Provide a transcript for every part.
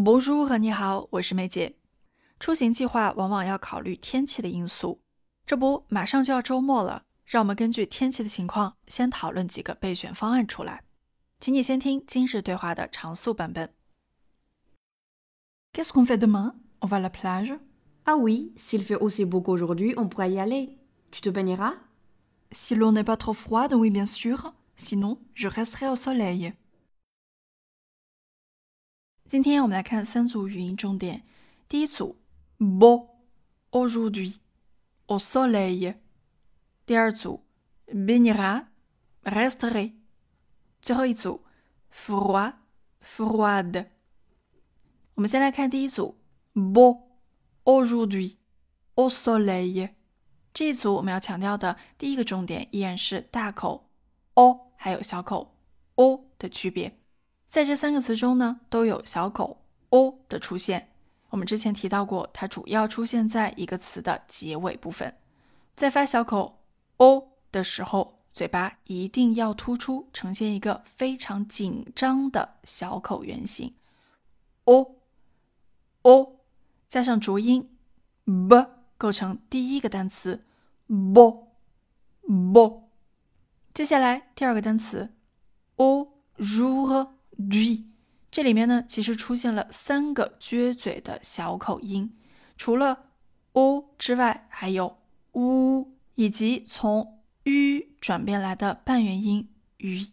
Bonjour，你好，我是梅姐。出行计划往往要考虑天气的因素，这不马上就要周末了，让我们根据天气的情况先讨论几个备选方案出来。请你先听今日对话的常速版本。Qu'est-ce qu'on fait demain? On va à la plage? Ah oui, s'il fait aussi beau qu'aujourd'hui, on pourra y aller. Tu te baigneras? Si l'eau n'est pas trop froide, oui bien sûr. Sinon, je resterai au soleil. 今天我们来看三组语音重点。第一组：bo aujourd'hui, au soleil。第二组，baignera resterai。最后一组，froid froide。我们先来看第一组，beau aujourd'hui au soleil。这一组我们要强调的第一个重点依然是大口 o 还有小口 o 的区别。在这三个词中呢，都有小口 o 的出现。我们之前提到过，它主要出现在一个词的结尾部分。在发小口 o 的时候，嘴巴一定要突出，呈现一个非常紧张的小口圆形。o o 加上浊音 b 构成第一个单词 bo bo。接下来第二个单词 o jour。D 这里面呢，其实出现了三个撅嘴的小口音，除了 o 之外，还有 u 以及从 u 转变来的半元音 u。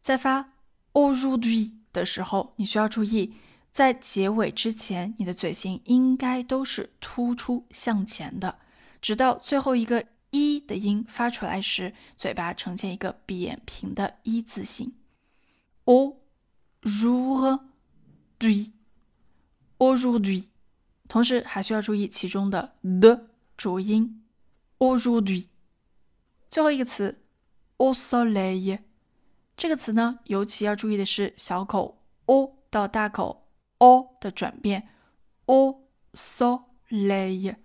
在发 o j u d 的时候，你需要注意，在结尾之前，你的嘴型应该都是突出向前的，直到最后一个一的音发出来时，嘴巴呈现一个扁平的一字形。o jour dui aujourd'hui，同时还需要注意其中的的浊音。Aujourd'hui，最后一个词 au soleil，这个词呢，尤其要注意的是小口 o 到大口 o 的转变。Au soleil，au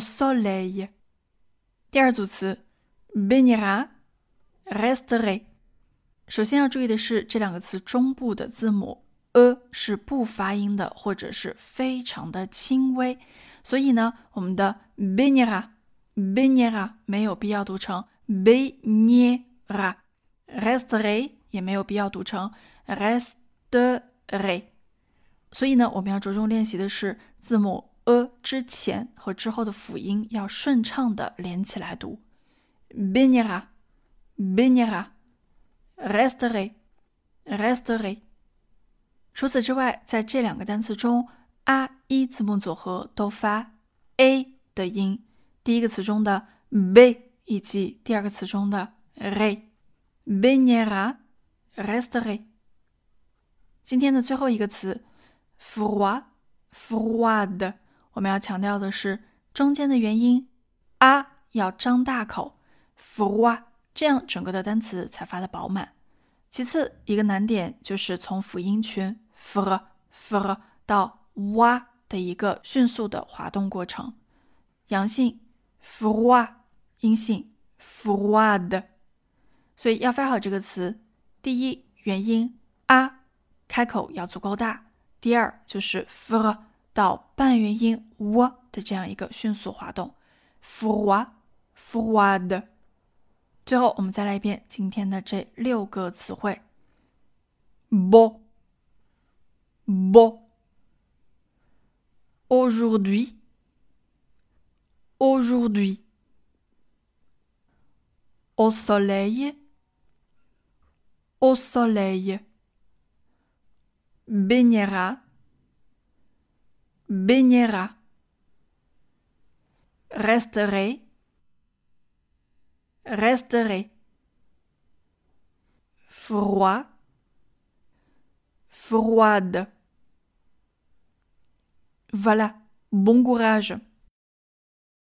soleil。第二组词 baignera，resterai。首先要注意的是，这两个词中部的字母 a 是不发音的，或者是非常的轻微，所以呢，我们的 binira binira 没有必要读成 b e n e r a r e s t r e 也没有必要读成 restre 所以呢，我们要着重练习的是字母 a 之前和之后的辅音要顺畅的连起来读 binira baignera。Restery, restery。除此之外，在这两个单词中，a、e 字母组合都发 a 的音。第一个词中的 b 以及第二个词中的 re，baignerai，resterai。今天的最后一个词，froid，froid 我们要强调的是中间的元音 a 要张大口，froid。这样整个的单词才发的饱满。其次，一个难点就是从辅音群 f f 到 w 的一个迅速的滑动过程。阳性 froid，阴性 froid。所以要发好这个词，第一元音 a 开口要足够大；第二就是 f 到半元音 w 的这样一个迅速滑动，froid froid。最后，我们再来一遍今天的这六个词汇：beau, beau, aujourd'hui, aujourd'hui, au soleil, au soleil, baignera, baignera, resterai resterai. Froid, froide. Voilà, bon courage.